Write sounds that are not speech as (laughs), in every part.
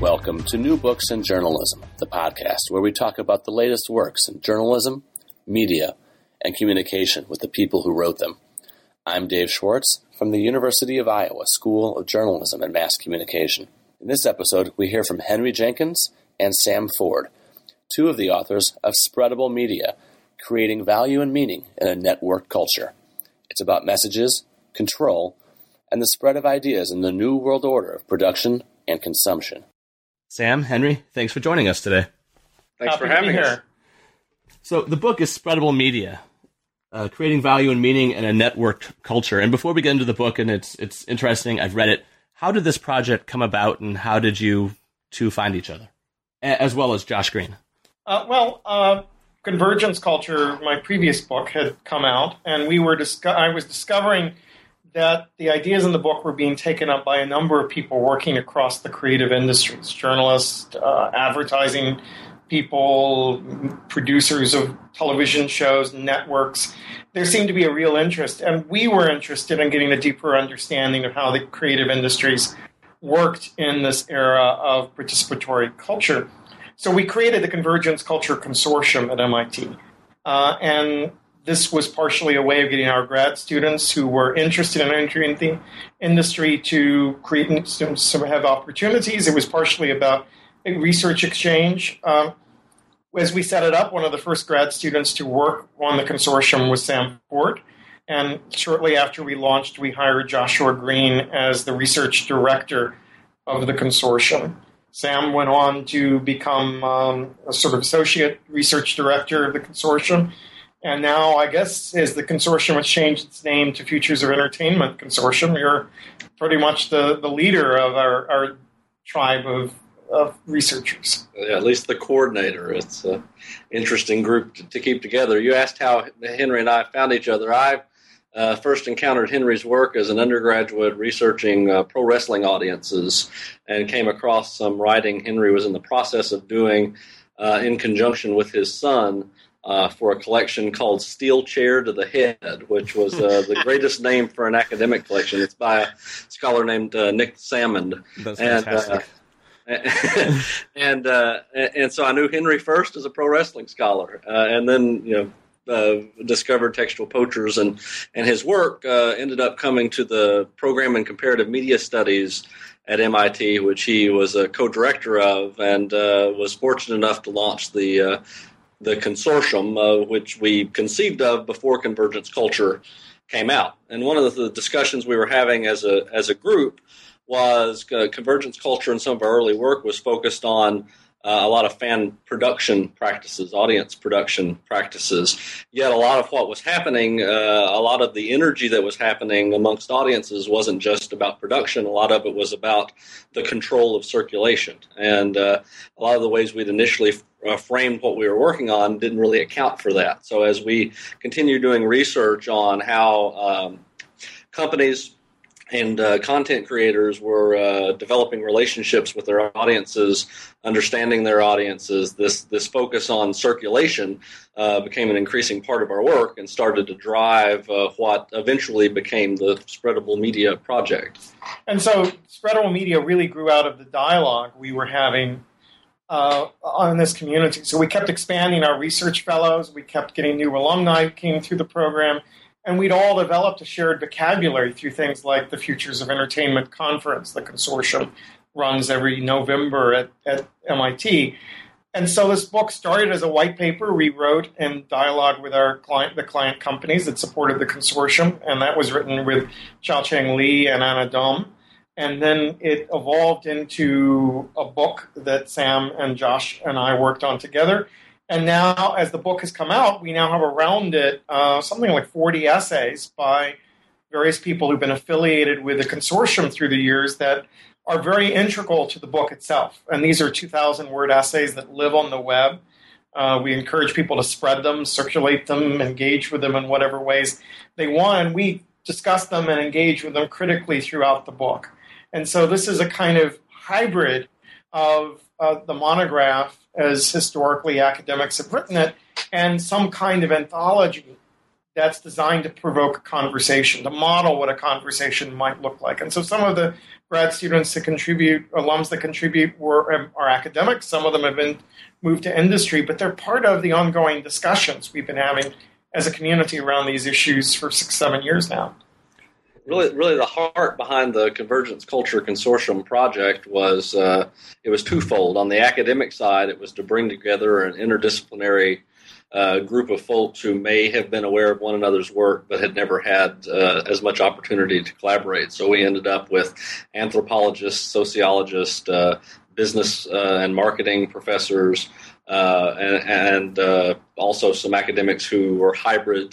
Welcome to New Books in Journalism, the podcast where we talk about the latest works in journalism, media, and communication with the people who wrote them. I'm Dave Schwartz from the University of Iowa School of Journalism and Mass Communication. In this episode, we hear from Henry Jenkins and Sam Ford, two of the authors of Spreadable Media Creating Value and Meaning in a Network Culture. It's about messages, control, and the spread of ideas in the new world order of production and consumption. Sam, Henry, thanks for joining us today. Thanks Happy for having us. So, the book is Spreadable Media, uh, creating value and meaning in a networked culture. And before we get into the book, and it's it's interesting, I've read it. How did this project come about, and how did you two find each other, as well as Josh Green? Uh, well, uh, Convergence Culture, my previous book, had come out, and we were disco- I was discovering that the ideas in the book were being taken up by a number of people working across the creative industries journalists, uh, advertising people, producers of television shows, networks. There seemed to be a real interest, and we were interested in getting a deeper understanding of how the creative industries worked in this era of participatory culture. So we created the Convergence Culture Consortium at MIT. Uh, and this was partially a way of getting our grad students who were interested in entering the industry to create some, some have opportunities. It was partially about a research exchange. Um, as we set it up, one of the first grad students to work on the consortium was Sam Ford. And shortly after we launched, we hired Joshua Green as the research director of the consortium. Sam went on to become um, a sort of associate research director of the consortium and now, I guess, as the consortium has changed its name to Futures of Entertainment Consortium, you're pretty much the, the leader of our, our tribe of, of researchers. Yeah, at least the coordinator. It's an interesting group to, to, keep together. You asked how Henry and I found each other. I uh, first encountered Henry's work as an undergraduate researching uh, pro wrestling audiences and came across some writing Henry was in the process of doing uh, in conjunction with his son uh, for a collection called Steel Chair to the Head, which was uh, the (laughs) greatest name for an academic collection. It's by a scholar named uh, Nick Sammond. That's and, uh, fantastic. (laughs) and uh, and so I knew Henry first as a pro wrestling scholar, uh, and then you know uh, discovered textual poachers and and his work uh, ended up coming to the program in comparative media studies at MIT, which he was a co-director of, and uh, was fortunate enough to launch the the consortium, uh, which we conceived of before Convergence Culture came out. And one of the discussions we were having as a as a group was uh, Convergence Culture and some of our early work was focused on uh, a lot of fan production practices, audience production practices. Yet, a lot of what was happening, uh, a lot of the energy that was happening amongst audiences wasn't just about production. A lot of it was about the control of circulation. And uh, a lot of the ways we'd initially uh, framed what we were working on didn't really account for that. So, as we continue doing research on how um, companies and uh, content creators were uh, developing relationships with their audiences, understanding their audiences. This this focus on circulation uh, became an increasing part of our work and started to drive uh, what eventually became the Spreadable Media project. And so, Spreadable Media really grew out of the dialogue we were having. Uh, on this community. So we kept expanding our research fellows. We kept getting new alumni who came through the program and we'd all developed a shared vocabulary through things like the Futures of Entertainment Conference, the consortium runs every November at, at MIT. And so this book started as a white paper we wrote in dialogue with our client, the client companies that supported the consortium, and that was written with Xiaochang Li and Ana Domb. And then it evolved into a book that Sam and Josh and I worked on together. And now, as the book has come out, we now have around it uh, something like 40 essays by various people who've been affiliated with the consortium through the years that are very integral to the book itself. And these are 2,000 word essays that live on the web. Uh, we encourage people to spread them, circulate them, engage with them in whatever ways they want. And we discuss them and engage with them critically throughout the book. And so this is a kind of hybrid of uh, the monograph, as historically academics have written it, and some kind of anthology that's designed to provoke a conversation, to model what a conversation might look like. And so some of the grad students that contribute, alums that contribute, were um, are academics. Some of them have been moved to industry, but they're part of the ongoing discussions we've been having as a community around these issues for six, seven years now. Really, really, the heart behind the Convergence Culture Consortium project was uh, it was twofold. On the academic side, it was to bring together an interdisciplinary uh, group of folks who may have been aware of one another's work but had never had uh, as much opportunity to collaborate. So we ended up with anthropologists, sociologists, uh, business uh, and marketing professors, uh, and, and also some academics who were hybrid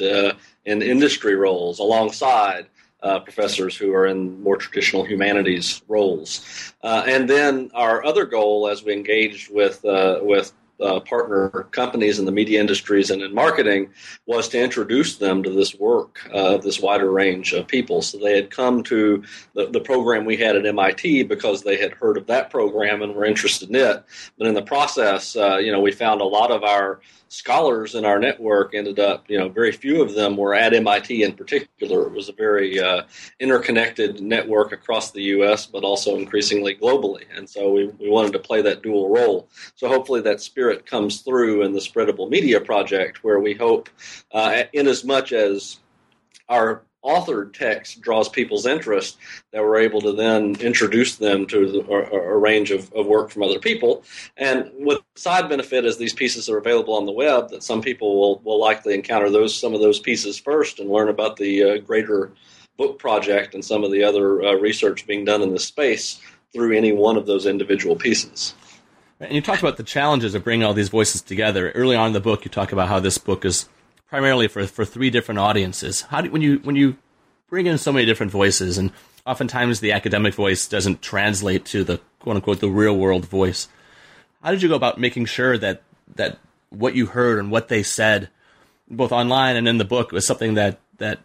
in industry roles alongside. Uh, professors who are in more traditional humanities roles. Uh, and then our other goal, as we engaged with uh, with uh, partner companies in the media industries and in marketing was to introduce them to this work of uh, this wider range of people. So they had come to the, the, program we had at MIT because they had heard of that program and were interested in it. But in the process, uh, you know, we found a lot of our scholars in our network ended up, you know, very few of them were at MIT in particular. It was a very uh, interconnected network across the U.S., but also increasingly globally. And so we, we wanted to play that dual role. So hopefully that spirit comes through in the Spreadable Media Project, where we hope, uh, in as much as our authored text draws people's interest, that we're able to then introduce them to the, a, a, range of, of, work from other people. And with side benefit is these pieces are available on the web, that some people will, will likely encounter those some of those pieces first and learn about the uh, greater book project and some of the other uh, research being done in this space through any one of those individual pieces. And you talked about the challenges of bringing all these voices together. Early on in the book, you talk about how this book is primarily for, for three different audiences. How do when you when you bring in so many different voices, and oftentimes the academic voice doesn't translate to the quote unquote the real world voice. How did you go about making sure that that what you heard and what they said, both online and in the book, was something that that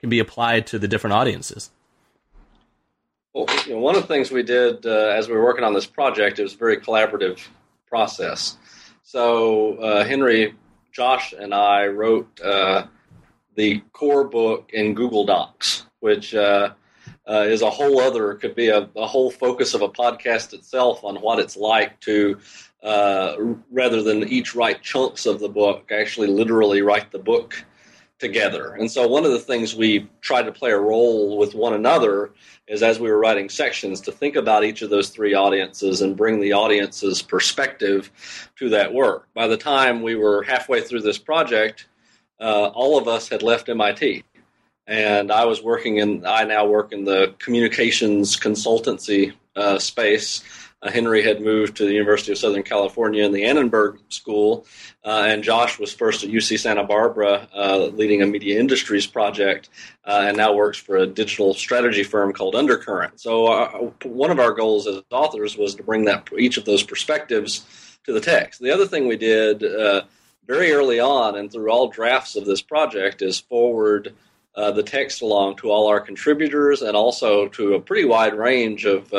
can be applied to the different audiences? Well, you know, one of the things we did uh, as we were working on this project, it was a very collaborative process. So uh, Henry Josh and I wrote uh, the core book in Google Docs, which uh, uh, is a whole other, could be a, a, whole focus of a podcast itself on what it's like to, uh, rather than each write chunks of the book, actually literally write the book together. And so one of the things we tried to play a role with one another is as we were writing sections to think about each of those three audiences and bring the audience's perspective to that work. By the time we were halfway through this project, uh, all of us had left MIT. And I was working in, I now work in the communications consultancy uh, space uh, Henry had moved to the University of Southern California in the Annenberg School, uh, and Josh was first at UC Santa Barbara, uh, leading a media industries project, uh, and now works for a digital strategy firm called Undercurrent. So, uh, one of our goals as authors was to bring that each of those perspectives to the text. The other thing we did uh, very early on and through all drafts of this project is forward. the text along to all our contributors and also to a pretty wide range of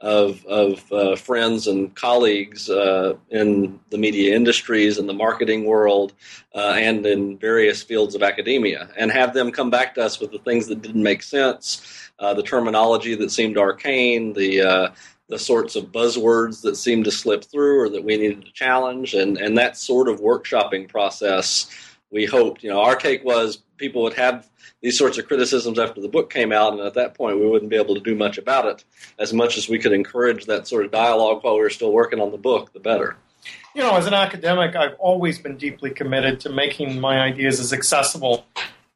of, of uh, friends and colleagues uh, in the media industries and the marketing world uh, and in various fields of academia and have them come back to us with the things that didn't make sense, uh, the terminology that seemed arcane, the uh, the sorts of buzzwords that seemed to slip through or that we needed to challenge and, and that sort of workshopping process we hoped you know our take was people would have these sorts of criticisms after the book came out, and at that point we wouldn't be able to do much about it. As much as we could encourage that sort of dialogue while we were still working on the book, the better. You know, as an academic, I've always been deeply committed to making my ideas as accessible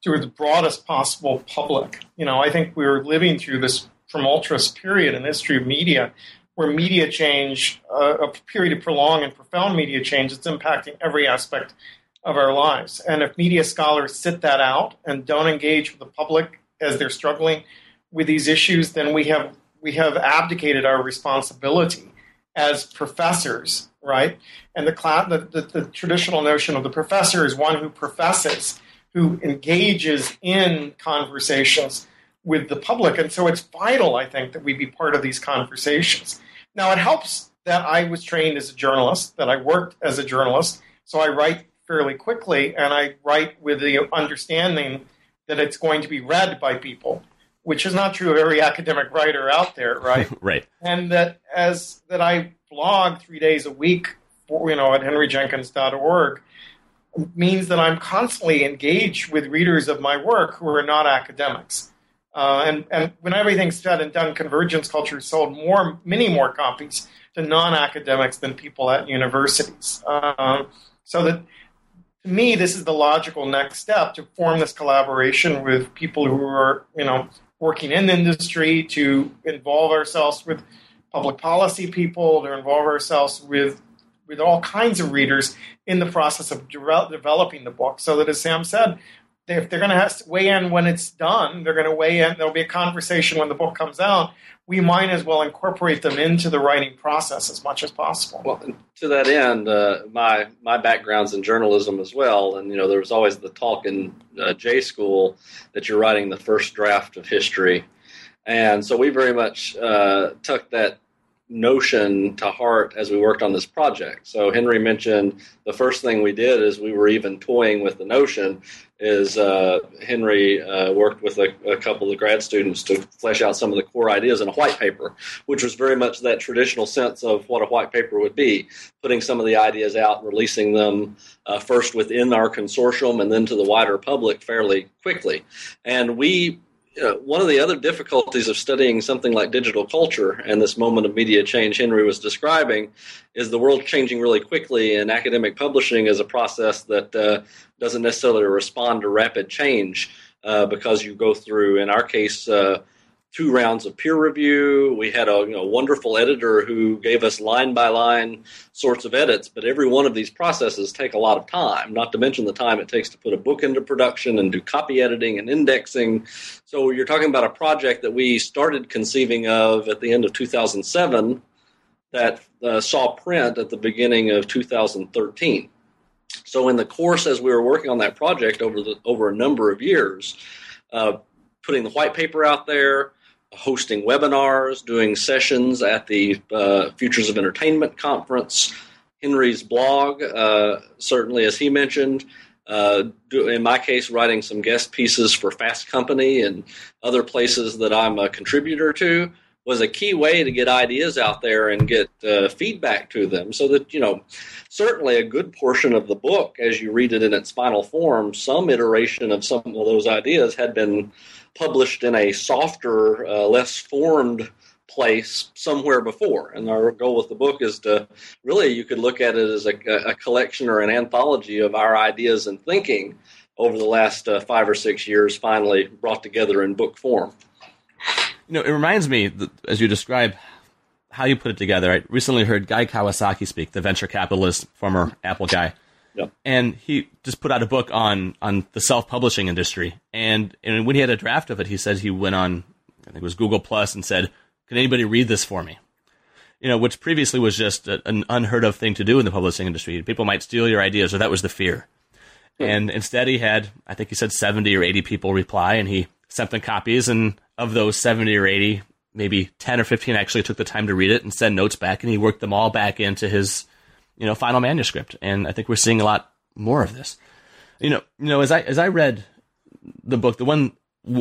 to the broadest possible public. You know, I think we're living through this tumultuous period in the history of media where media change, uh, a period of prolonged and profound media change, it's impacting every aspect of our lives. And if media scholars sit that out and don't engage with the public as they're struggling with these issues, then we have we have abdicated our responsibility as professors, right? And the, class, the, the, the traditional notion of the professor is one who professes, who engages in conversations with the public. And so it's vital, I think, that we be part of these conversations. Now, it helps that I was trained as a journalist, that I worked as a journalist, so I write fairly quickly and I write with the understanding that it's going to be read by people, which is not true of every academic writer out there, (laughs) right? right. And that as that I blog three days a week, for, you know, at henryjenkins.org means that I'm constantly engaged with readers of my work who are not academics. Uh, and, and when everything's said and done, Convergence Culture sold more, many more copies to non-academics than people at universities. Uh, so that to me, this is the logical next step to form this collaboration with people who are, you know, working in the industry, to involve ourselves with public policy people, to involve ourselves with with all kinds of readers in the process of de- developing the book. So that, as Sam said, if they're going to weigh in when it's done, they're going to weigh in. There'll be a conversation when the book comes out. We might as well incorporate them into the writing process as much as possible. Well, to that end, uh, my my background's in journalism as well, and you know there was always the talk in uh, J school that you're writing the first draft of history, and so we very much uh, took that notion to heart as we worked on this project. So Henry mentioned the first thing we did is we were even toying with the notion is uh, Henry uh, worked with a, a, couple of grad students to flesh out some of the core ideas in a white paper, which was very much that traditional sense of what a white paper would be, putting some of the ideas out, releasing them uh, first within our consortium and then to the wider public fairly quickly. And we uh, one of the other difficulties of studying something like digital culture and this moment of media change Henry was describing is the world changing really quickly, and academic publishing is a process that uh, doesn't necessarily respond to rapid change uh, because you go through, in our case, uh, two rounds of peer review. We had a you know, wonderful editor who gave us line by line sorts of edits, but every one of these processes take a lot of time, not to mention the time it takes to put a book into production and do copy editing and indexing. So you're talking about a project that we started conceiving of at the end of 2007 that uh, saw print at the beginning of 2013. So in the course as we were working on that project over the over a number of years, uh, putting the white paper out there, hosting webinars, doing sessions at the uh, Futures of Entertainment conference. Henry's blog, uh, certainly as he mentioned, uh, in my case, writing some guest pieces for Fast Company and other places that I'm a contributor to was a key way to get ideas out there and get uh, feedback to them so that you know certainly a good portion of the book as you read it in its final form some iteration of some of those ideas had been published in a softer, uh, less formed place somewhere before. And our goal with the book is to really, you could look at it as a, a collection or an anthology of our ideas and thinking over the last uh, five or six years, finally brought together in book form. You know, it reminds me, that, as you describe how you put it together, I recently heard Guy Kawasaki speak, the venture capitalist, former Apple guy. Yep. And he just put out a book on on the self publishing industry. And and when he had a draft of it, he said he went on I think it was Google Plus and said, "Can anybody read this for me?" You know, which previously was just a, an unheard of thing to do in the publishing industry. People might steal your ideas, or that was the fear. Hmm. And instead, he had I think he said seventy or eighty people reply, and he sent them copies. And of those seventy or eighty, maybe ten or fifteen actually took the time to read it and send notes back, and he worked them all back into his you know, final manuscript. And I think we're seeing a lot more of this. You know, you know, as I as I read the book, the one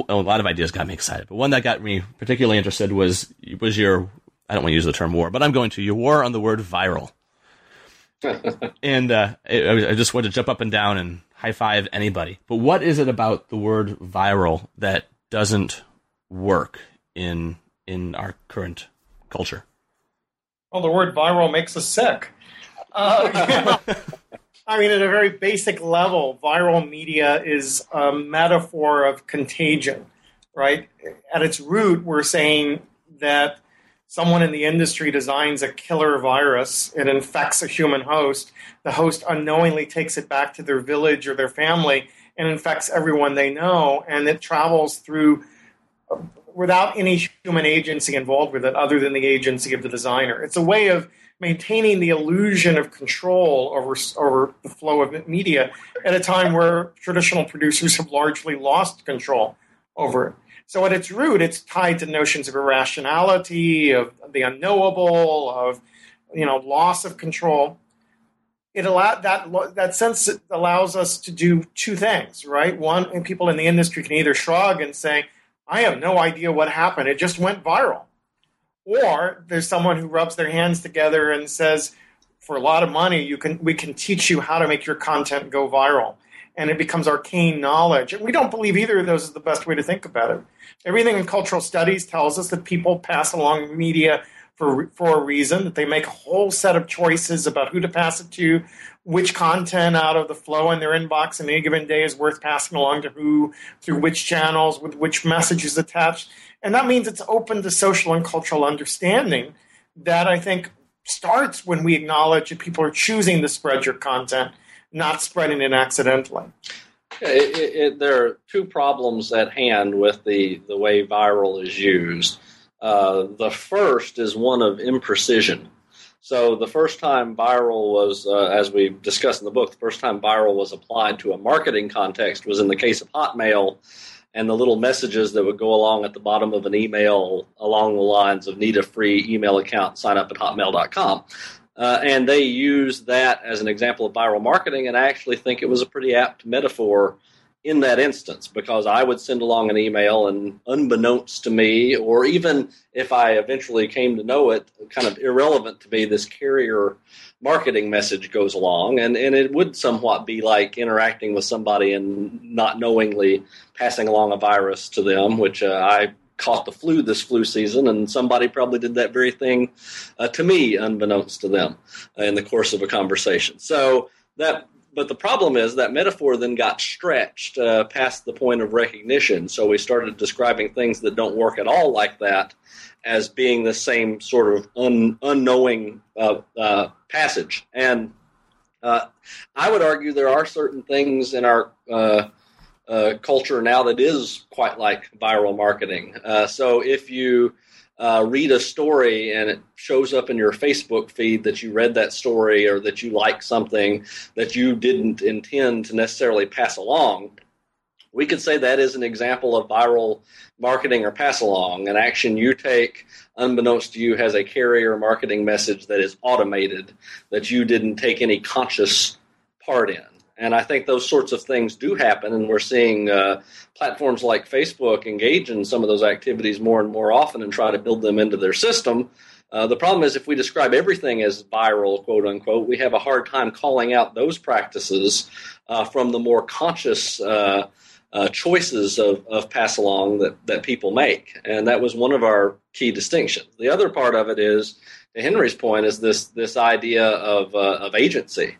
a lot of ideas got me excited, but one that got me particularly interested was was your I don't want to use the term war, but I'm going to your war on the word viral. (laughs) and uh, I, I just want to jump up and down and high five anybody. But what is it about the word viral that doesn't work in in our current culture? Well, the word viral makes us sick. Uh, (laughs) I mean, at a very basic level, viral media is a metaphor of contagion, right? At its root, we're saying that someone in the industry designs a killer virus, it infects a human host, the host unknowingly takes it back to their village or their family and infects everyone they know, and it travels through without any human agency involved with it other than the agency of the designer. It's a way of maintaining the illusion of control over, over the flow of media at a time where traditional producers have largely lost control over it. So at its root, it's tied to notions of irrationality, of the unknowable, of you know loss of control. It allow that that sense allows us to do two things, right? One, people in the industry can either shrug and say, "I have no idea what happened; it just went viral," or there's someone who rubs their hands together and says, "For a lot of money, you can we can teach you how to make your content go viral." and it becomes arcane knowledge. And we don't believe either of those is the best way to think about it. Everything in cultural studies tells us that people pass along media for, for a reason, that they make a whole set of choices about who to pass it to, which content out of the flow in their inbox in any given day is worth passing along to who, through which channels, with which messages attached. And that means it's open to social and cultural understanding that I think starts when we acknowledge that people are choosing to spread your content not spreading it accidentally. It, it, it, there are two problems at hand with the, the way viral is used. Uh, the first is one of imprecision. So the first time viral was, uh, as we discussed in the book, the first time viral was applied to a marketing context was in the case of Hotmail and the little messages that would go along at the bottom of an email along the lines of need a free email account, sign up at hotmail.com. Uh, and they use that as an example of viral marketing, and I actually think it was a pretty apt metaphor in that instance because I would send along an email, and unbeknownst to me, or even if I eventually came to know it, kind of irrelevant to me, this carrier marketing message goes along, and, and it would somewhat be like interacting with somebody and not knowingly passing along a virus to them, which uh, I caught the flu this flu season, and somebody probably did that very thing uh, to me, unbeknownst to them, uh, in the course of a conversation. So that, but the problem is that metaphor then got stretched uh, past the point of recognition. So we started describing things that don't work at all like that as being the same sort of un, unknowing uh, uh, passage. And uh, I would argue there are certain things in our uh, culture now that is quite like viral marketing. Uh, so if you uh, read a story and it shows up in your Facebook feed that you read that story or that you like something that you didn't intend to necessarily pass along, we could say that is an example of viral marketing or pass along, an action you take unbeknownst to you has a carrier marketing message that is automated that you didn't take any conscious part in. And I think those sorts of things do happen, and we're seeing uh, platforms like Facebook engage in some of those activities more and more often and try to build them into their system. Uh, the problem is, if we describe everything as viral, quote unquote, we have a hard time calling out those practices uh, from the more conscious uh, choices of, of pass along that, that people make. And that was one of our key distinctions. The other part of it is, to Henry's point, is this, this idea of, uh, of agency.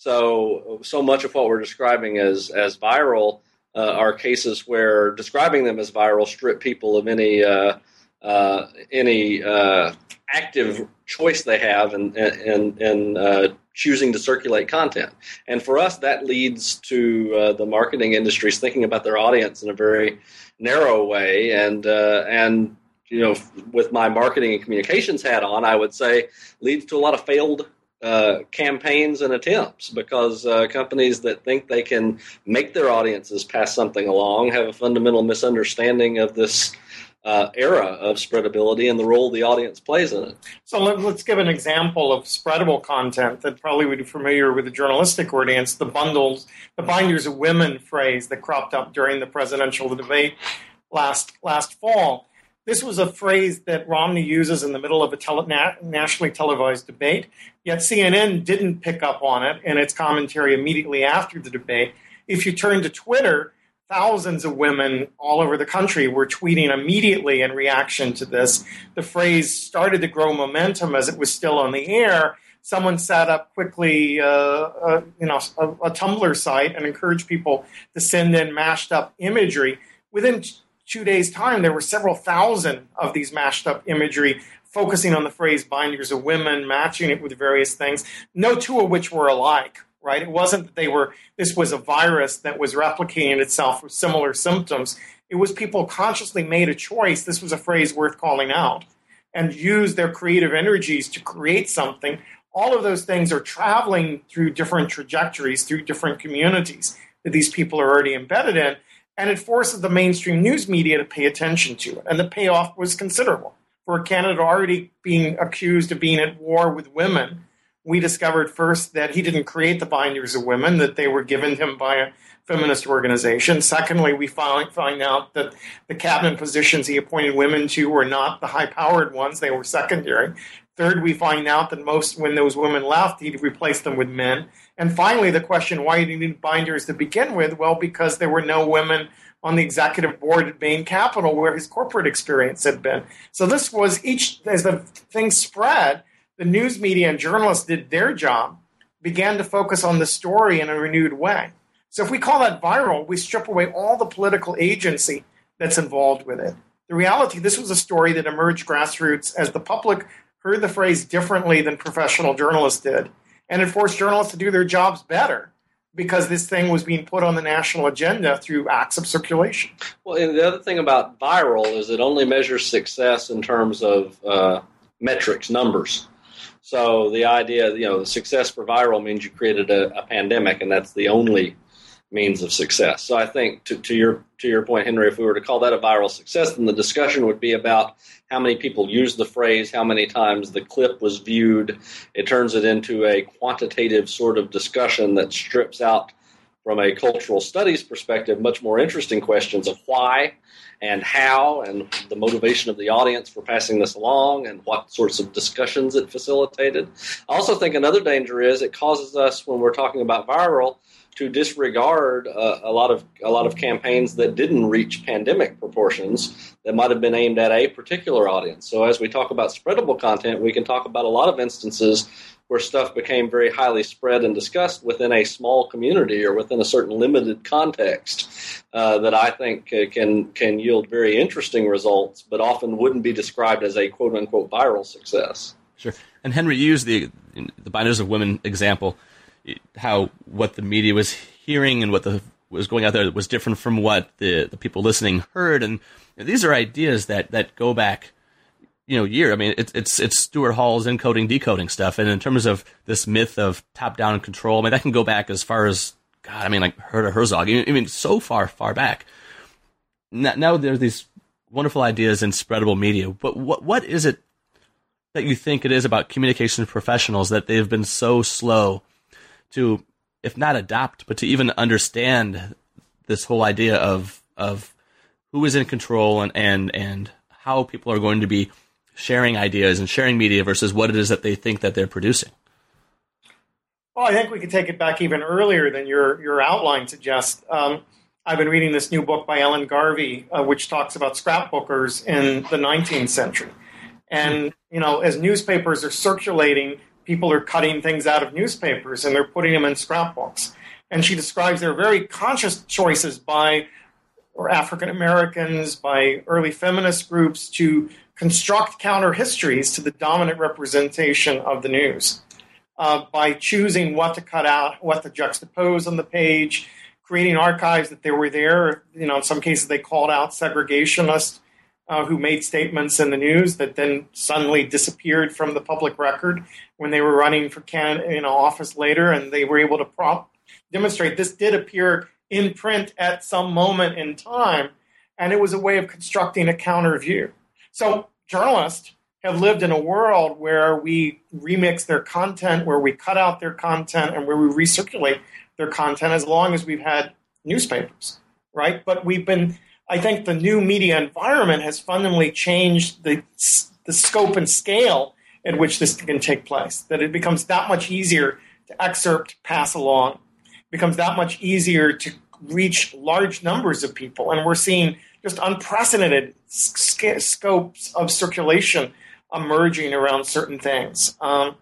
So so much of what we're describing as as viral uh, are cases where describing them as viral strip people of any uh, uh, any uh, active choice they have in in, in choosing to circulate content. And for us, that leads to uh, the marketing industries thinking about their audience in a very narrow way and and you know, with my marketing and communications hat on, I would say leads to a lot of failed uh, campaigns and attempts because uh, companies that think they can make their audiences pass something along have a fundamental misunderstanding of this uh, era of spreadability and the role the audience plays in it. So let, us give an example of spreadable content that probably would be familiar with the journalistic audience. The bundles, the binders of women phrase that cropped up during the presidential debate last last fall. This was a phrase that Romney uses in the middle of a tele- nationally televised debate, yet CNN didn't pick up on it in its commentary immediately after the debate. If you turn to Twitter, thousands of women all over the country were tweeting immediately in reaction to this. The phrase started to grow momentum as it was still on the air. Someone set up quickly, uh, uh, you know, a, a Tumblr site and encouraged people to send in mashed up imagery. Within two days' time, there were several thousand of these mashed up imagery focusing on the phrase binders of women, matching it with various things, no two of which were alike, right? It wasn't that they were, this was a virus that was replicating itself with similar symptoms. It was people consciously made a choice. This was a phrase worth calling out and used their creative energies to create something. All of those things are traveling through different trajectories, through different communities that these people are already embedded in. And it forces the mainstream news media to pay attention to it. And the payoff was considerable. For Canada already being accused of being at war with women, we discovered first that he didn't create the binders of women, that they were given him by a feminist organization. Secondly, we find, find out that the cabinet positions he appointed women to were not the high powered ones, they were secondary. Third, we find out that most, when those women left, he replaced them with men. And finally, the question why did he need binders to begin with? Well, because there were no women on the executive board at Bain Capital where his corporate experience had been. So this was each, as the thing spread, the news media and journalists did their job, began to focus on the story in a renewed way. So if we call that viral, we strip away all the political agency that's involved with it. The reality, this was a story that emerged grassroots as the public heard the phrase differently than professional journalists did. And it forced journalists to do their jobs better because this thing was being put on the national agenda through acts of circulation. Well, and the other thing about viral is it only measures success in terms of uh, metrics, numbers. So the idea, you know, success for viral means you created a, a pandemic, and that's the only means of success. So I think to, to, your to your point, Henry, if we were to call that a viral success, then the discussion would be about how many people use the phrase, how many times the clip was viewed. It turns it into a quantitative sort of discussion that strips out from a cultural studies perspective much more interesting questions of why and how and the motivation of the audience for passing this along and what sorts of discussions it facilitated. I also think another danger is it causes us when we're talking about viral to disregard uh, a lot of a lot of campaigns that didn't reach pandemic proportions that might have been aimed at a particular audience. So as we talk about spreadable content, we can talk about a lot of instances where stuff became very highly spread and discussed within a small community or within a certain limited context uh, that I think uh, can can yield very interesting results, but often wouldn't be described as a quote unquote viral success. Sure. And Henry used the the binders of women example how what the media was hearing and what the was going out there was different from what the, the people listening heard, and these are ideas that, that go back, you know, year. I mean, it's it's it's Stuart Hall's encoding decoding stuff, and in terms of this myth of top down control, I mean, that can go back as far as God. I mean, like Herta Herzog. I mean, so far far back. Now, now there's these wonderful ideas in spreadable media, but what what is it that you think it is about communications professionals that they've been so slow to, if not adopt, but to even understand this whole idea of of who is in control and and and how people are going to be sharing ideas and sharing media versus what it is that they think that they're producing. Well, I think we could take it back even earlier than your your outline suggests. Um, I've been reading this new book by Ellen Garvey, uh, which talks about scrapbookers in the 19th century. And you know, as newspapers are circulating people are cutting things out of newspapers and they're putting them in scrapbooks. And she describes their very conscious choices by or African Americans, by early feminist groups to construct counter histories to the dominant representation of the news uh, by choosing what to cut out, what to juxtapose on the page, creating archives that they were there. You know, in some cases, they called out segregationists uh, who made statements in the news that then suddenly disappeared from the public record when they were running for can you know office later, and they were able to prop, demonstrate this did appear in print at some moment in time, and it was a way of constructing a counter view. So journalists have lived in a world where we remix their content, where we cut out their content, and where we recirculate their content as long as we've had newspapers, right? But we've been I think the new media environment has fundamentally changed the, the scope and scale at which this can take place. That it becomes that much easier to excerpt, pass along, it becomes that much easier to reach large numbers of people. And we're seeing just unprecedented sc- scopes of circulation emerging around certain things. Um,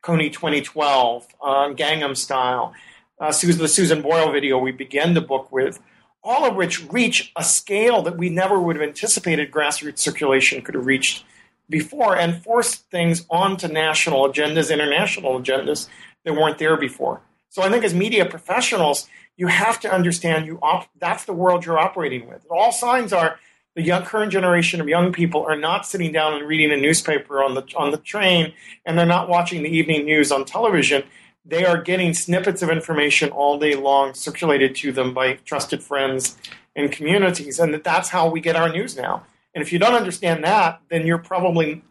Kony 2012, uh, Gangnam Style, uh, Susan, the Susan Boyle video we began the book with all of which reach a scale that we never would have anticipated grassroots circulation could have reached before and force things onto national agendas, international agendas that weren't there before. So I think as media professionals, you have to understand you op- that's the world you're operating with. All signs are the young, current generation of young people are not sitting down and reading a newspaper on the on the train, and they're not watching the evening news on television. They are getting snippets of information all day long circulated to them by trusted friends and communities, and that that's how we get our news now. And if you don't understand that, then you're probably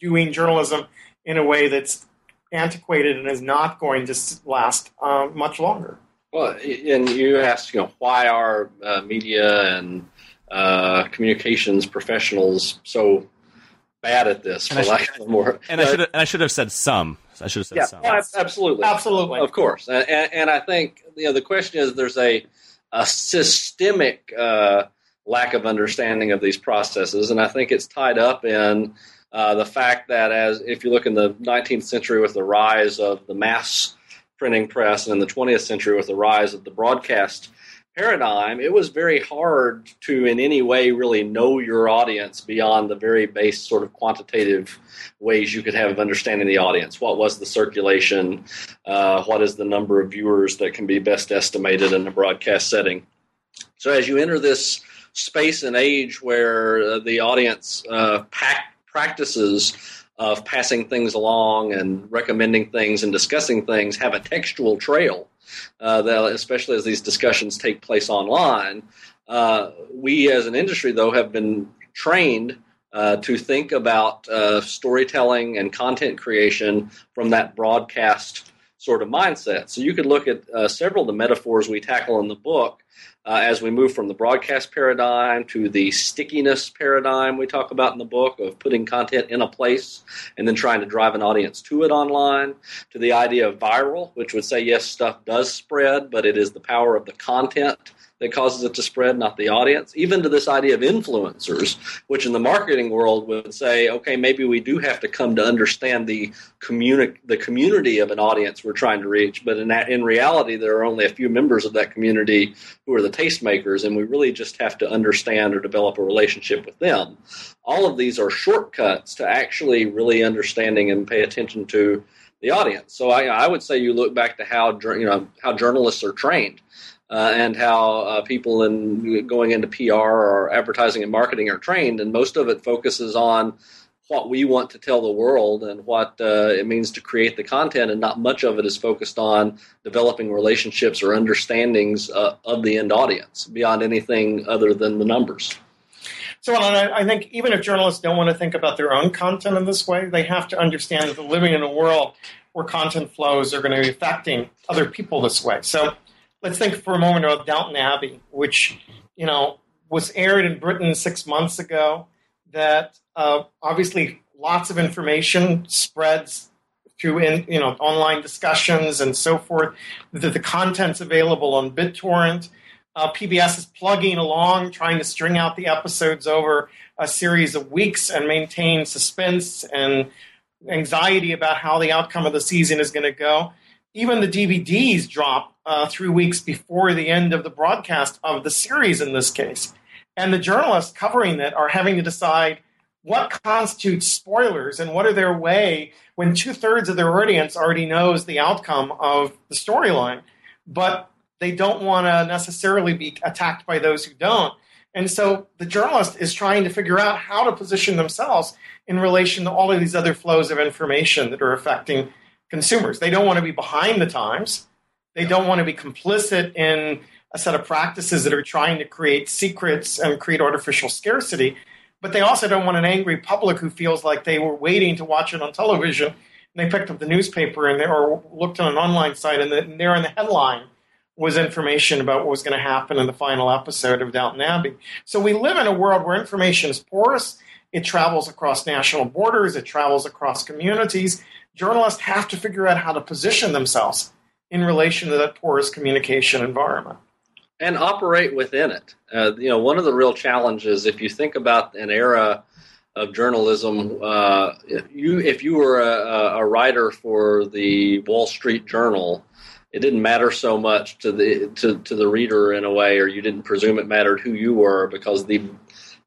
doing journalism in a way that's antiquated and is not going to last uh, much longer. Well, and you asked, you know, why are uh, media and uh, communications professionals so bad at this? And, I should, more, and I should have, and I should have said some. I should have said yeah, some. absolutely, absolutely, of course. And, and, I think you know the question is there's a a systemic uh, lack of understanding of these processes, and I think it's tied up in uh, the fact that as if you look in the 19th century with the rise of the mass printing press and in the 20th century with the rise of the broadcast paradigm, it was very hard to in any way really know your audience beyond the very base sort of quantitative ways you could have of understanding the audience. What was the circulation? Uh, what is the number of viewers that can be best estimated in a broadcast setting? So as you enter this space and age where uh, the audience uh, pack practices of passing things along and recommending things and discussing things have a textual trail. Uh, that especially as these discussions take place online, uh, we as an industry though have been trained uh, to think about uh, storytelling and content creation from that broadcast sort of mindset. So you could look at uh, several of the metaphors we tackle in the book uh, as we move from the broadcast paradigm to the stickiness paradigm we talk about in the book of putting content in a place and then trying to drive an audience to it online, to the idea of viral, which would say, yes, stuff does spread, but it is the power of the content that causes it to spread, not the audience. Even to this idea of influencers, which in the marketing world would say, okay, maybe we do have to come to understand the communi- the community of an audience we're trying to reach. But in that, in reality, there are only a few members of that community who are the tastemakers, and we really just have to understand or develop a relationship with them. All of these are shortcuts to actually really understanding and pay attention to the audience. So I, I would say you look back to how you know how journalists are trained uh, and how uh, people in going into PR or advertising and marketing are trained, and most of it focuses on what we want to tell the world and what uh, it means to create the content, and not much of it is focused on developing relationships or understandings uh, of the end audience beyond anything other than the numbers. So, I think even if journalists don't want to think about their own content in this way, they have to understand that they're living in a world where content flows are going to be affecting other people this way. So, let's think for a moment about Downton Abbey, which you know was aired in Britain six months ago. That uh, obviously lots of information spreads through in, you know online discussions and so forth. The, the content's available on BitTorrent. Uh, PBS is plugging along, trying to string out the episodes over a series of weeks and maintain suspense and anxiety about how the outcome of the season is going to go. Even the DVDs drop uh, three weeks before the end of the broadcast of the series in this case. And the journalists covering it are having to decide what constitutes spoilers and what are their way when two thirds of their audience already knows the outcome of the storyline, but they don't want to necessarily be attacked by those who don't. And so the journalist is trying to figure out how to position themselves in relation to all of these other flows of information that are affecting consumers. They don't want to be behind the times. They don't want to be complicit in a set of practices that are trying to create secrets and create artificial scarcity. But they also don't want an angry public who feels like they were waiting to watch it on television and they picked up the newspaper and they, or looked on an online site and, the, and there in the headline was information about what was going to happen in the final episode of Downton Abbey. So we live in a world where information is porous. It travels across national borders. It travels across communities. Journalists have to figure out how to position themselves in relation to that porous communication environment and operate within it. Uh, you know, one of the real challenges, if you think about an era of journalism, uh, you if you were a, a, writer for the Wall Street Journal, it didn't matter so much to the to, to the reader in a way, or you didn't presume it mattered who you were because the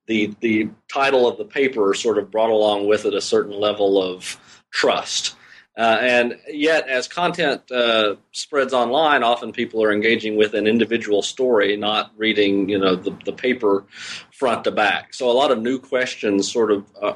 the the title of the paper sort of brought along with it a certain level of trust. Uh, and yet, as content uh, spreads online, often people are engaging with an individual story, not reading, you know, the, the paper front to back. So a lot of new questions sort of uh,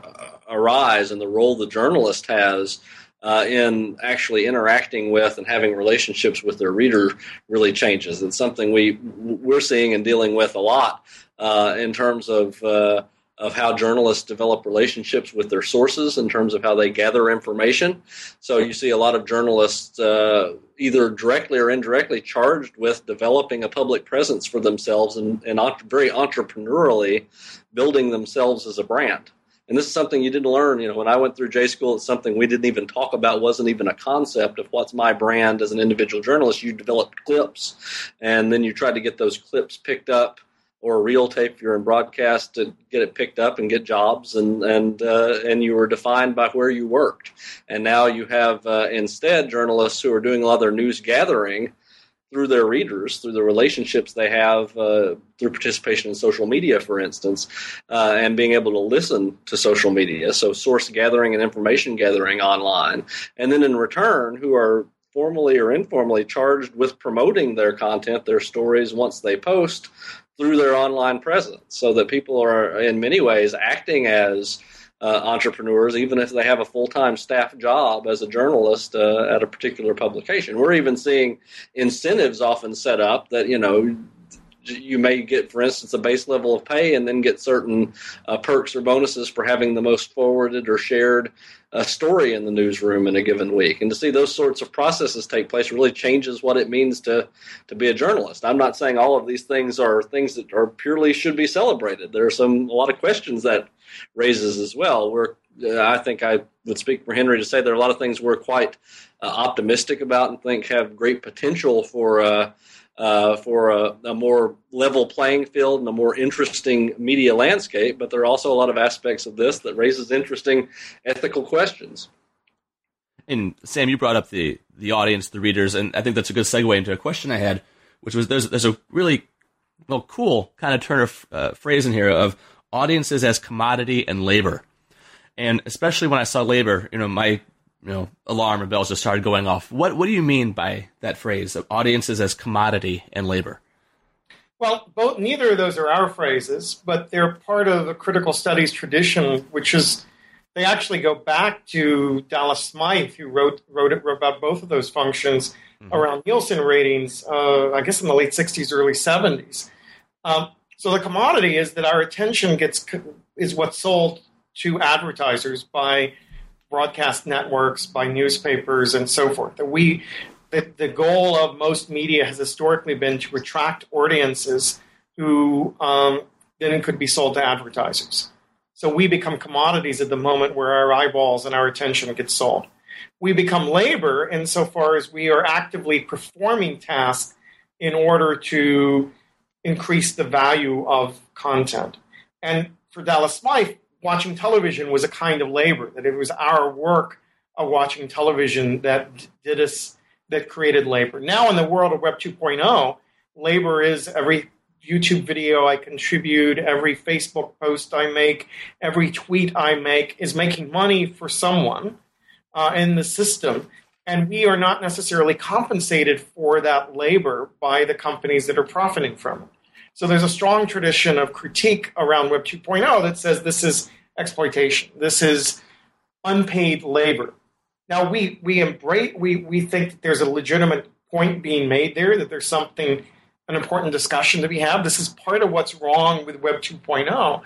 arise, and the role the journalist has uh, in actually interacting with and having relationships with their reader really changes. It's something we we're seeing and dealing with a lot uh, in terms of uh, of how journalists develop relationships with their sources in terms of how they gather information. So you see a lot of journalists uh, either directly or indirectly charged with developing a public presence for themselves and, and very entrepreneurially building themselves as a brand. And this is something you didn't learn. You know, when I went through J school, it's something we didn't even talk about. wasn't even a concept of what's my brand as an individual journalist. You developed clips, and then you tried to get those clips picked up or a reel tape if you're in broadcast to get it picked up and get jobs and and uh, and you were defined by where you worked. And now you have uh, instead journalists who are doing a lot of their news gathering through their readers through the relationships they have uh, through participation in social media for instance uh, and being able to listen to social media. So source gathering and information gathering online. And then in return who are formally or informally charged with promoting their content, their stories once they post through their online presence so that people are in many ways acting as uh, entrepreneurs, even if they have a full time staff job as a journalist uh, at a particular publication. We're even seeing incentives often set up that, you know, you may get, for instance, a base level of pay and then get certain uh, perks or bonuses for having the most forwarded or shared a story in the newsroom in a given week. And to see those sorts of processes take place really changes what it means to, to be a journalist. I'm not saying all of these things are things that are purely should be celebrated. There are some a lot of questions that raises as well. We're uh, I think I would speak for Henry to say there are a lot of things we're quite uh, optimistic about and think have great potential for uh, uh, for a, a, more level playing field and a more interesting media landscape. But there are also a lot of aspects of this that raises interesting ethical questions. And Sam, you brought up the the audience, the readers, and I think that's a good segue into a question I had, which was there's there's a really well cool kind of turn of uh, phrase in here of audiences as commodity and labor. And especially when I saw labor, you know, my you know alarm and bells just started going off. What what do you mean by that phrase of audiences as commodity and labor? Well, both neither of those are our phrases, but they're part of the critical studies tradition, which is they actually go back to Dallas Smythe, who wrote wrote, it, wrote about both of those functions mm-hmm. around Nielsen ratings. Uh, I guess in the late '60s, early '70s. Um, so the commodity is that our attention gets is what's sold to advertisers by broadcast networks, by newspapers, and so forth. That we, the, the goal of most media has historically been to attract audiences who um, then could be sold to advertisers. So we become commodities at the moment where our eyeballs and our attention get sold. We become labor insofar as we are actively performing tasks in order to increase the value of content. And for Dallas Smythe, watching television was a kind of labor, that it was our work of watching television that did us, that created labor. Now, in the world of Web 2.0, labor is every YouTube video I contribute, every Facebook post I make, every tweet I make is making money for someone uh, in the system. And we are not necessarily compensated for that labor by the companies that are profiting from it. So there's a strong tradition of critique around Web 2.0 that says this is exploitation. This is unpaid labor. Now we we embrace we we think that there's a legitimate point being made there that there's something an important discussion to be had. This is part of what's wrong with Web 2.0.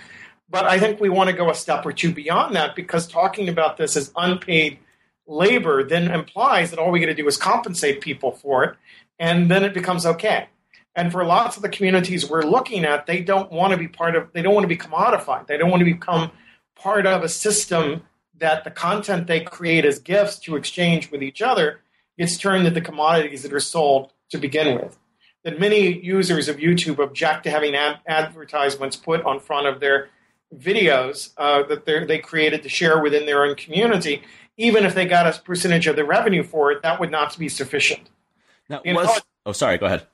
But I think we want to go a step or two beyond that because talking about this as unpaid labor then implies that all we got to do is compensate people for it, and then it becomes okay. And for lots of the communities we're looking at, they don't want to be part of, they don't want to be commodified. They don't want to become part of a system that the content they create as gifts to exchange with each other gets turned into commodities that are sold to begin with. That many users of YouTube object to having ad- advertisements put on front of their videos uh, that they created to share within their own community, even if they got a percentage of the revenue for it, that would not be sufficient. Now, was, oh, sorry, go ahead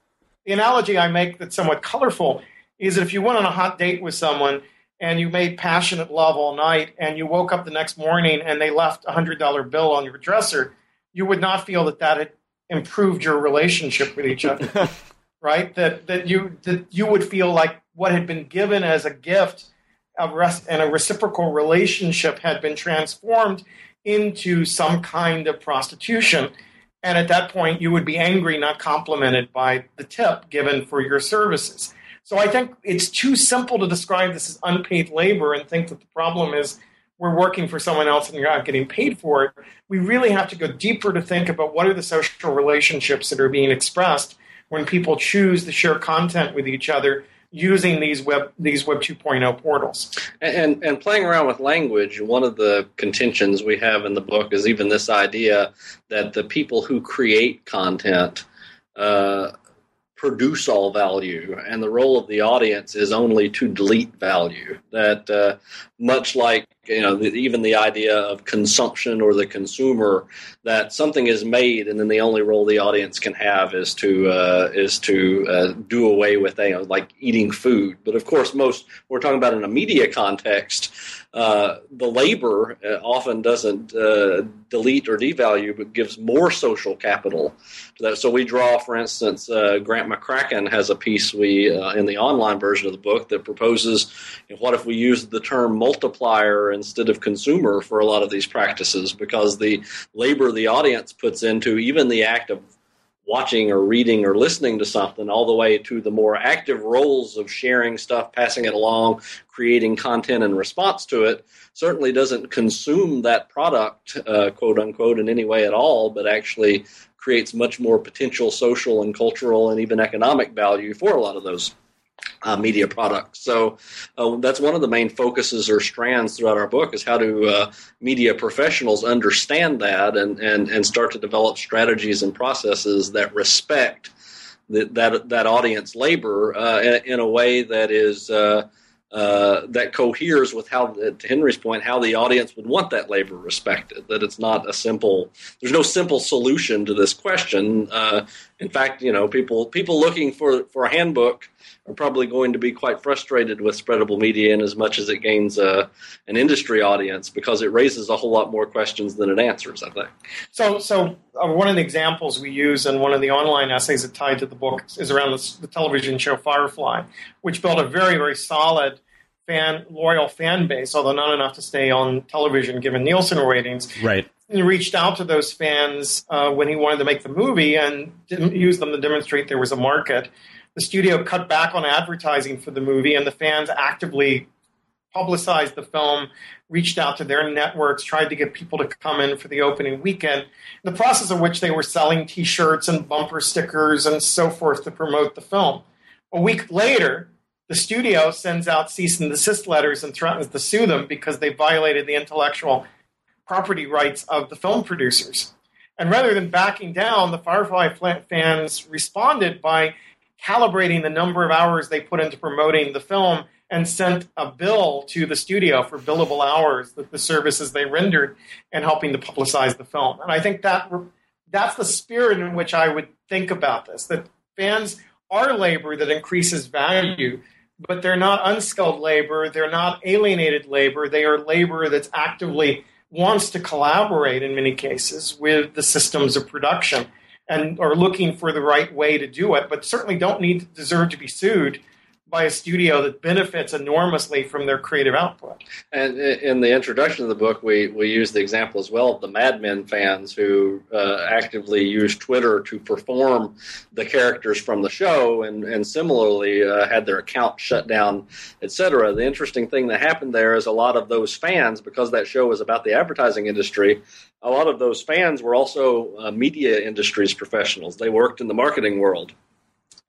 the analogy I make that's somewhat colorful is that if you went on a hot date with someone and you made passionate love all night and you woke up the next morning and they left a hundred dollar bill on your dresser, you would not feel that that had improved your relationship with each other, (laughs) right? That that you that you would feel like what had been given as a gift a res- and a reciprocal relationship had been transformed into some kind of prostitution. And at that point, you would be angry, not complimented by the tip given for your services. So I think it's too simple to describe this as unpaid labor and think that the problem is we're working for someone else and you're not getting paid for it. We really have to go deeper to think about what are the social relationships that are being expressed when people choose to share content with each other using these web these web 2.0 portals and and playing around with language one of the contentions we have in the book is even this idea that the people who create content uh, produce all value, and the role of the audience is only to delete value. That uh, much like you know the, even the idea of consumption or the consumer, that something is made, and then the only role the audience can have is to uh, is to uh, do away with you know, like eating food. But of course, most we're talking about in a media context. Uh, the labor uh, often doesn't uh, delete or devalue, but gives more social capital. So we draw, for instance, uh, Grant McCracken has a piece we in the online version of the book that proposes, you know, what if we use the term multiplier instead of consumer for a lot of these practices, because the labor the audience puts into even the act of watching or reading or listening to something, all the way to the more active roles of sharing stuff, passing it along, creating content in response to it, certainly doesn't consume that product, uh, quote unquote, in any way at all, but actually creates much more potential social and cultural and even economic value for a lot of those uh, media products. So uh, that's one of the main focuses or strands throughout our book is how do uh, media professionals understand that and, and, and start to develop strategies and processes that respect the, that that audience labor uh, in, in, a way that is uh, uh, that coheres with how, to Henry's point, how the audience would want that labor respected. That it's not a simple. There's no simple solution to this question. In fact, you know, people people looking for for a handbook are probably going to be quite frustrated with spreadable media in as much as it gains uh, an industry audience because it raises a whole lot more questions than it answers. I think. So, so uh, one of the examples we use in one of the online essays that tied to the book is around the, the television show Firefly, which built a very very solid fan loyal fan base, although not enough to stay on television given Nielsen ratings. Right. He reached out to those fans uh, when he wanted to make the movie and didn't use them to demonstrate there was a market. The studio cut back on advertising for the movie, and the fans actively publicized the film, reached out to their networks, tried to get people to come in for the opening weekend. In the process of which they were selling T-shirts and bumper stickers and so forth to promote the film. A week later, the studio sends out cease and desist letters and threatens to sue them because they violated the intellectual property rights of the film producers. And rather than backing down, the Firefly fans responded by calibrating the number of hours they put into promoting the film and sent a bill to the studio for billable hours that the services they rendered and helping to publicize the film. And I think that that's the spirit in which I would think about this that fans are labor that increases value but they're not unskilled labor. They're not alienated labor. They are labor that's actively wants to collaborate in many cases with the systems of production and are looking for the right way to do it, but certainly don't need deserve to be sued by a studio that benefits enormously from their creative output. And in the introduction of the book, we, we use the example as well of the Mad Men fans who uh, actively use Twitter to perform the characters from the show and, and similarly uh, had their account shut down, etc. The interesting thing that happened there is a lot of those fans, because that show was about the advertising industry, a lot of those fans were also uh, media industries professionals. They worked in the marketing world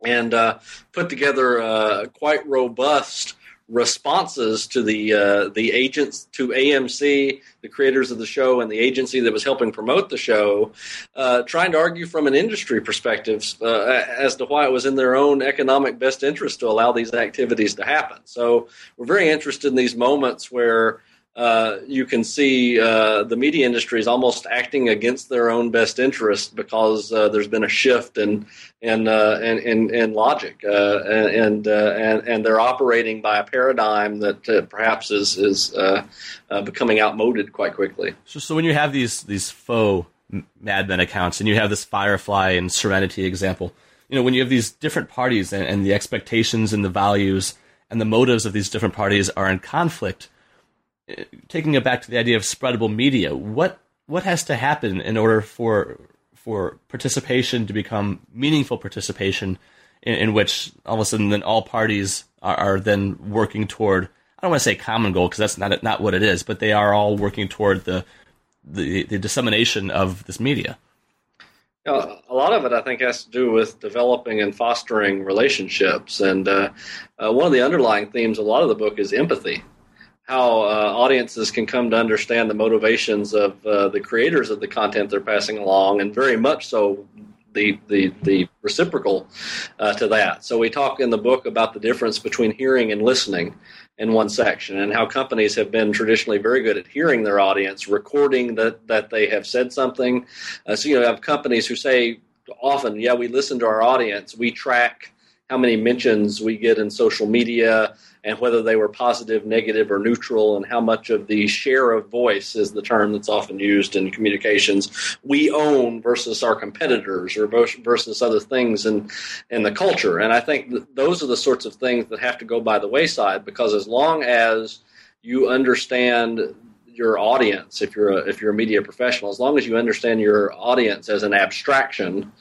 and uh, put together uh, quite robust responses to the uh, the agents to AMC, the creators of the show, and the agency that was helping promote the show, uh, trying to argue from an industry perspective uh, as to why it was in their own economic best interest to allow these activities to happen. So we're very interested in these moments where uh, you can see uh, the media industry is almost acting against their own best interest because uh, there's been a shift in in uh, in, in, in, logic, uh, and and and they're operating by a paradigm that perhaps is is becoming outmoded quite quickly. So, so when you have these these faux Mad Men accounts, and you have this Firefly and Serenity example. You know, when you have these different parties and, and the expectations and the values and the motives of these different parties are in conflict, eh, taking it back to the idea of spreadable media, what what has to happen in order for for participation to become meaningful participation in, in which all of a sudden then all parties are, are then working toward I don't want to say common goal because that's not not what it is, but they are all working toward the the, the dissemination of this media. You know, a lot of it, I think, has to do with developing and fostering relationships. And uh, uh, one of the underlying themes, a lot of the book, is empathy. How uh, audiences can come to understand the motivations of uh, the creators of the content they're passing along, and very much so the the, the reciprocal uh, to that. So we talk in the book about the difference between hearing and listening in one section, and how companies have been traditionally very good at hearing their audience, recording that that they have said something. Uh, so you know, have companies who say often, "Yeah, we listen to our audience. We track." How many mentions we get in social media, and whether they were positive, negative, or neutral, and how much of the share of voice is the term that's often used in communications we own versus our competitors or versus other things in, in the culture. And I think those are the sorts of things that have to go by the wayside because as long as you understand your audience, if you're a, if you're a media professional, as long as you understand your audience as an abstraction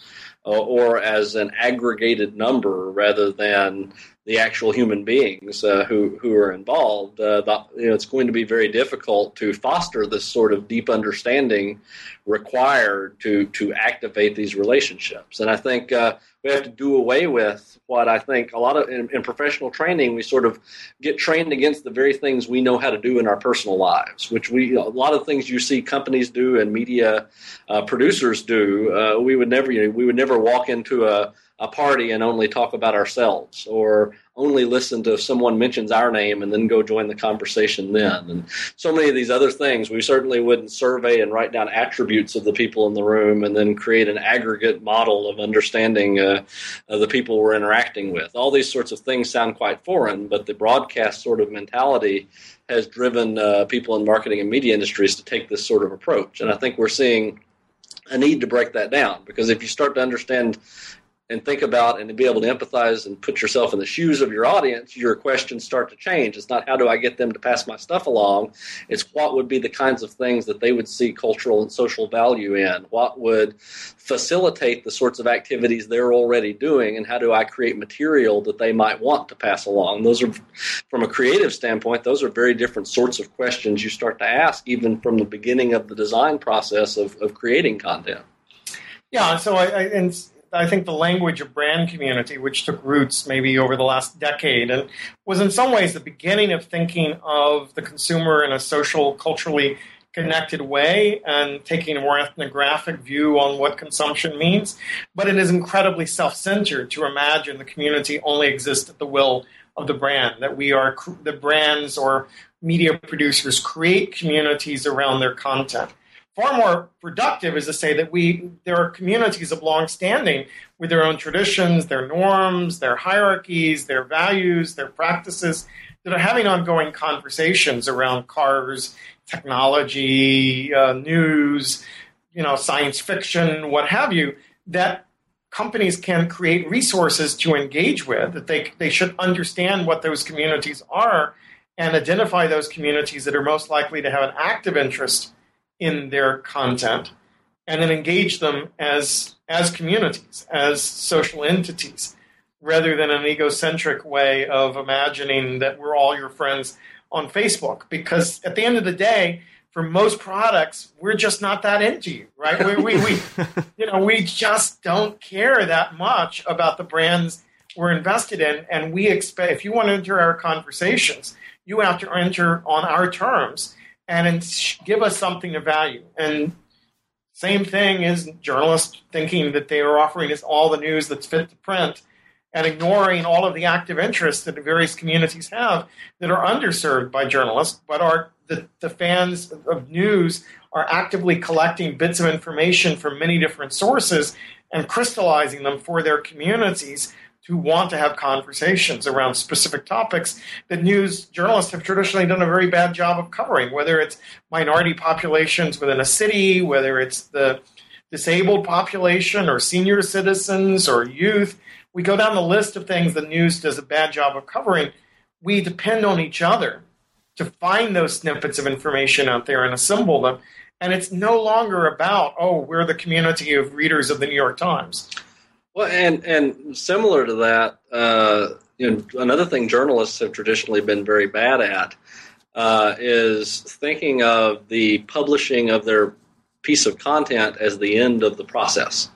uh, or as an aggregated number rather than the actual human beings uh, who who are involved, uh, you know, it's going to be very difficult to foster this sort of deep understanding required to to activate these relationships. And I think uh, we have to do away with what I think a lot of in, in, professional training we sort of get trained against the very things we know how to do in our personal lives, which we a lot of things you see companies do and media uh, producers do. Uh, we would never you know, we would never walk into a a party and only talk about ourselves or only listen to if someone mentions our name and then go join the conversation then. And so many of these other things, we certainly wouldn't survey and write down attributes of the people in the room and then create an aggregate model of understanding uh, of the people we're interacting with. All these sorts of things sound quite foreign, but the broadcast sort of mentality has driven uh, people in marketing and media industries to take this sort of approach. And I think we're seeing a need to break that down because if you start to understand and think about and be able to empathize and put yourself in the shoes of your audience, your questions start to change. It's not how do I get them to pass my stuff along, it's what would be the kinds of things that they would see cultural and social value in, what would facilitate the sorts of activities they're already doing, and how do I create material that they might want to pass along. Those are, from a creative standpoint, those are very different sorts of questions you start to ask, even from the beginning of the design process of, of creating content. Yeah, so I, I and I think the language of brand community, which took roots maybe over the last decade and was in some ways the beginning of thinking of the consumer in a social, culturally connected way and taking a more ethnographic view on what consumption means. But it is incredibly self centered to imagine the community only exists at the will of the brand, that we are the brands or media producers create communities around their content far more productive is to say that we there are communities of long standing with their own traditions, their norms, their hierarchies, their values, their practices that are having ongoing conversations around cars, technology, uh, news, you know, science fiction, what have you, that companies can create resources to engage with, that they, they should understand what those communities are and identify those communities that are most likely to have an active interest in their content and then engage them as as communities, as social entities, rather than an egocentric way of imagining that we're all your friends on Facebook. Because at the end of the day, for most products, we're just not that into you, right? We, we, we (laughs) you know, we just don't care that much about the brands we're invested in, and we expect if you want to enter our conversations, you have to enter on our terms and give us something of value. And same thing is journalists thinking that they are offering us all the news that's fit to print and ignoring all of the active interests that the various communities have that are underserved by journalists, but are the, the fans of news are actively collecting bits of information from many different sources and crystallizing them for their communities who want to have conversations around specific topics that news journalists have traditionally done a very bad job of covering, whether it's minority populations within a city, whether it's the disabled population or senior citizens or youth. We go down the list of things the news does a bad job of covering. We depend on each other to find those snippets of information out there and assemble them. And it's no longer about, oh, we're the community of readers of the New York Times. Well, and and similar to that, uh, you know, another thing journalists have traditionally been very bad at uh, is thinking of the publishing of their piece of content as the end of the process.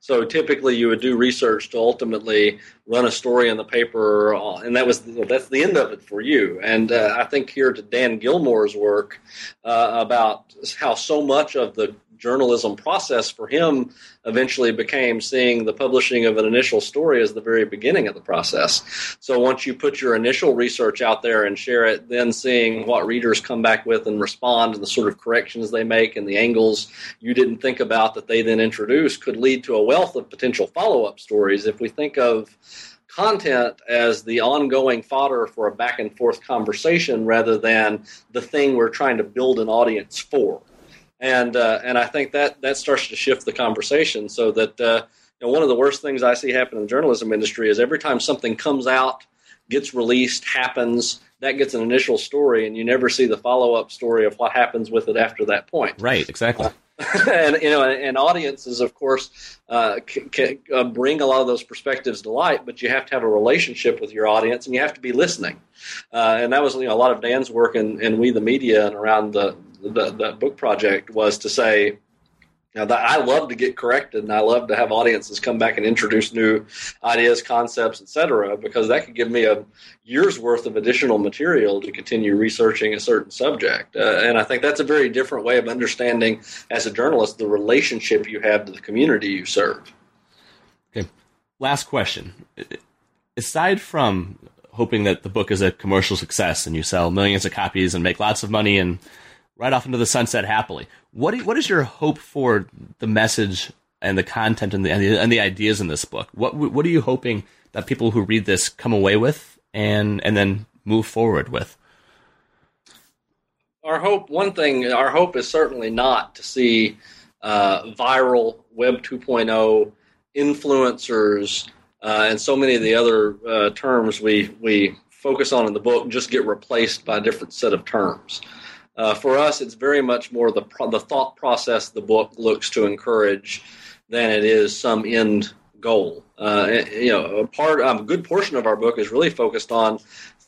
So typically, you would do research to ultimately run a story in the paper, and that was that's the end of it for you. And uh, I think here to Dan Gillmor's work uh, about how so much of the journalism process for him eventually became seeing the publishing of an initial story as the very beginning of the process. So once you put your initial research out there and share it, then seeing what readers come back with and respond and the sort of corrections they make and the angles you didn't think about that they then introduce could lead to a wealth of potential follow up stories. If we think of content as the ongoing fodder for a back and forth conversation rather than the thing we're trying to build an audience for and uh, and I think that that starts to shift the conversation so that uh, you know, one of the worst things I see happen in the journalism industry is every time something comes out, gets released, happens, that gets an initial story, and you never see the follow up story of what happens with it after that point. Right, exactly. (laughs) and you know, and, audiences, of course, uh, can, uh, bring a lot of those perspectives to light. But you have to have a relationship with your audience, and you have to be listening. Uh, and that was you know a lot of Dan's work and, and we the media and around the the, book project was to say, now that I love to get corrected and I love to have audiences come back and introduce new ideas, concepts, etc., because that could give me a year's worth of additional material to continue researching a certain subject. Uh, and I think that's a very different way of understanding, as a journalist, the relationship you have to the community you serve. Okay. Last question. Aside from hoping that the book is a commercial success and you sell millions of copies and make lots of money and right off into the sunset happily. What do, what is your hope for the message and the content and the, and the, and the ideas in this book? What what are you hoping that people who read this come away with and and then move forward with? Our hope, one thing, our hope is certainly not to see uh, viral Web 2.0 influencers uh, and so many of the other uh, terms we we focus on in the book just get replaced by a different set of terms. Uh, for us, it's very much more the the thought process the book looks to encourage than it is some end goal. Uh, you know, a part, um, a good portion of our book is really focused on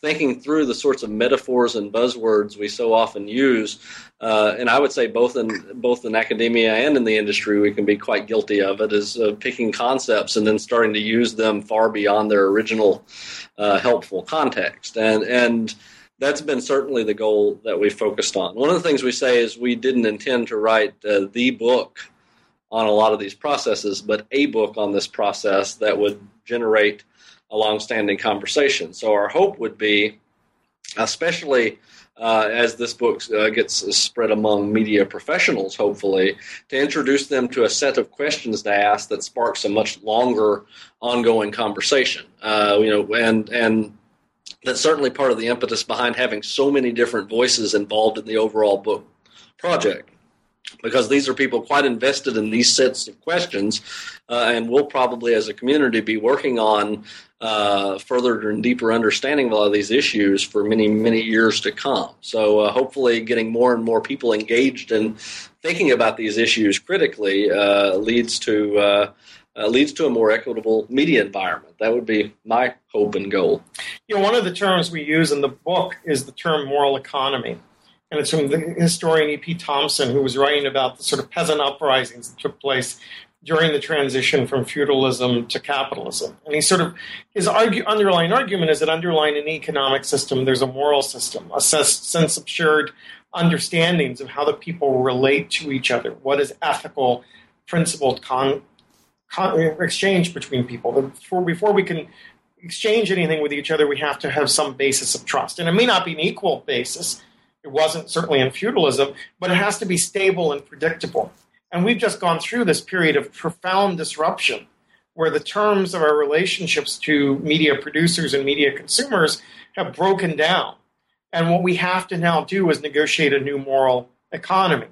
thinking through the sorts of metaphors and buzzwords we so often use, uh, and I would say both in both in academia and in the industry, we can be quite guilty of it. Is uh, picking concepts and then starting to use them far beyond their original uh, helpful context, and and that's been certainly the goal that we focused on. One of the things we say is we didn't intend to write uh, the book on a lot of these processes, but a book on this process that would generate a long-standing conversation. So our hope would be, especially uh, as this book uh, gets spread among media professionals, hopefully, to introduce them to a set of questions to ask that sparks a much longer, ongoing conversation. Uh, you know, and and that's certainly part of the impetus behind having so many different voices involved in the overall book project because these are people quite invested in these sets of questions, uh, and we'll probably, as a community, be working on uh, further and deeper understanding of a lot of these issues for many, many years to come. So, uh, hopefully, getting more and more people engaged in thinking about these issues critically uh, leads to uh, leads to a more equitable media environment. That would be my hope and goal. You know, one of the terms we use in the book is the term moral economy. And it's from the historian E.P. Thompson, who was writing about the sort of peasant uprisings that took place during the transition from feudalism to capitalism. And he sort of, his argue, underlying argument is that underlying an economic system, there's a moral system, a sense of shared understandings of how the people relate to each other, what is ethical, principled con- exchange between people. Before, before we can exchange anything with each other, we have to have some basis of trust. And it may not be an equal basis. It wasn't certainly in feudalism, but it has to be stable and predictable. And we've just gone through this period of profound disruption where the terms of our relationships to media producers and media consumers have broken down. And what we have to now do is negotiate a new moral economy.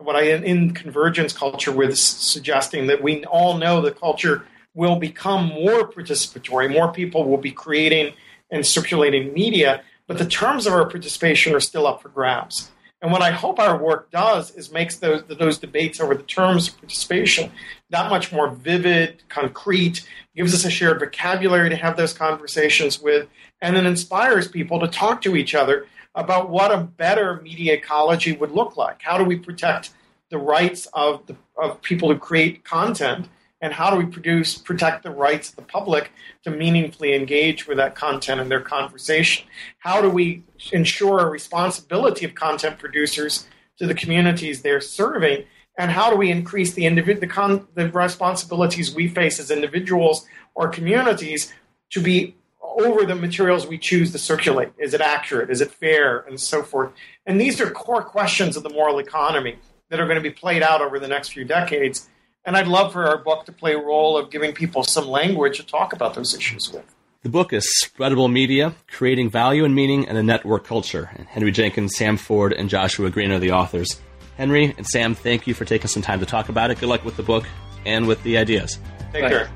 What I in convergence culture with suggesting that we all know the culture will become more participatory, more people will be creating and circulating media, but the terms of our participation are still up for grabs. And what I hope our work does is makes those those debates over the terms of participation that much more vivid, concrete, gives us a shared vocabulary to have those conversations with, and then inspires people to talk to each other about what a better media ecology would look like. How do we protect the rights of the, of people who create content and how do we produce protect the rights of the public to meaningfully engage with that content in their conversation how do we ensure a responsibility of content producers to the communities they're serving and how do we increase the, individ- the, con- the responsibilities we face as individuals or communities to be over the materials we choose to circulate is it accurate is it fair and so forth and these are core questions of the moral economy that are going to be played out over the next few decades and I'd love for our book to play a role of giving people some language to talk about those issues with. The book is Spreadable Media Creating Value and Meaning in a Network Culture. And Henry Jenkins, Sam Ford, and Joshua Green are the authors. Henry and Sam, thank you for taking some time to talk about it. Good luck with the book and with the ideas. Take care.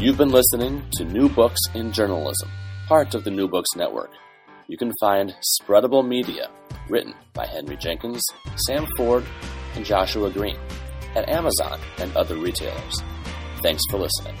You've been listening to New Books in Journalism, part of the New Books Network. You can find Spreadable Media, written by Henry Jenkins, Sam Ford, and Joshua Green at Amazon and other retailers. Thanks for listening.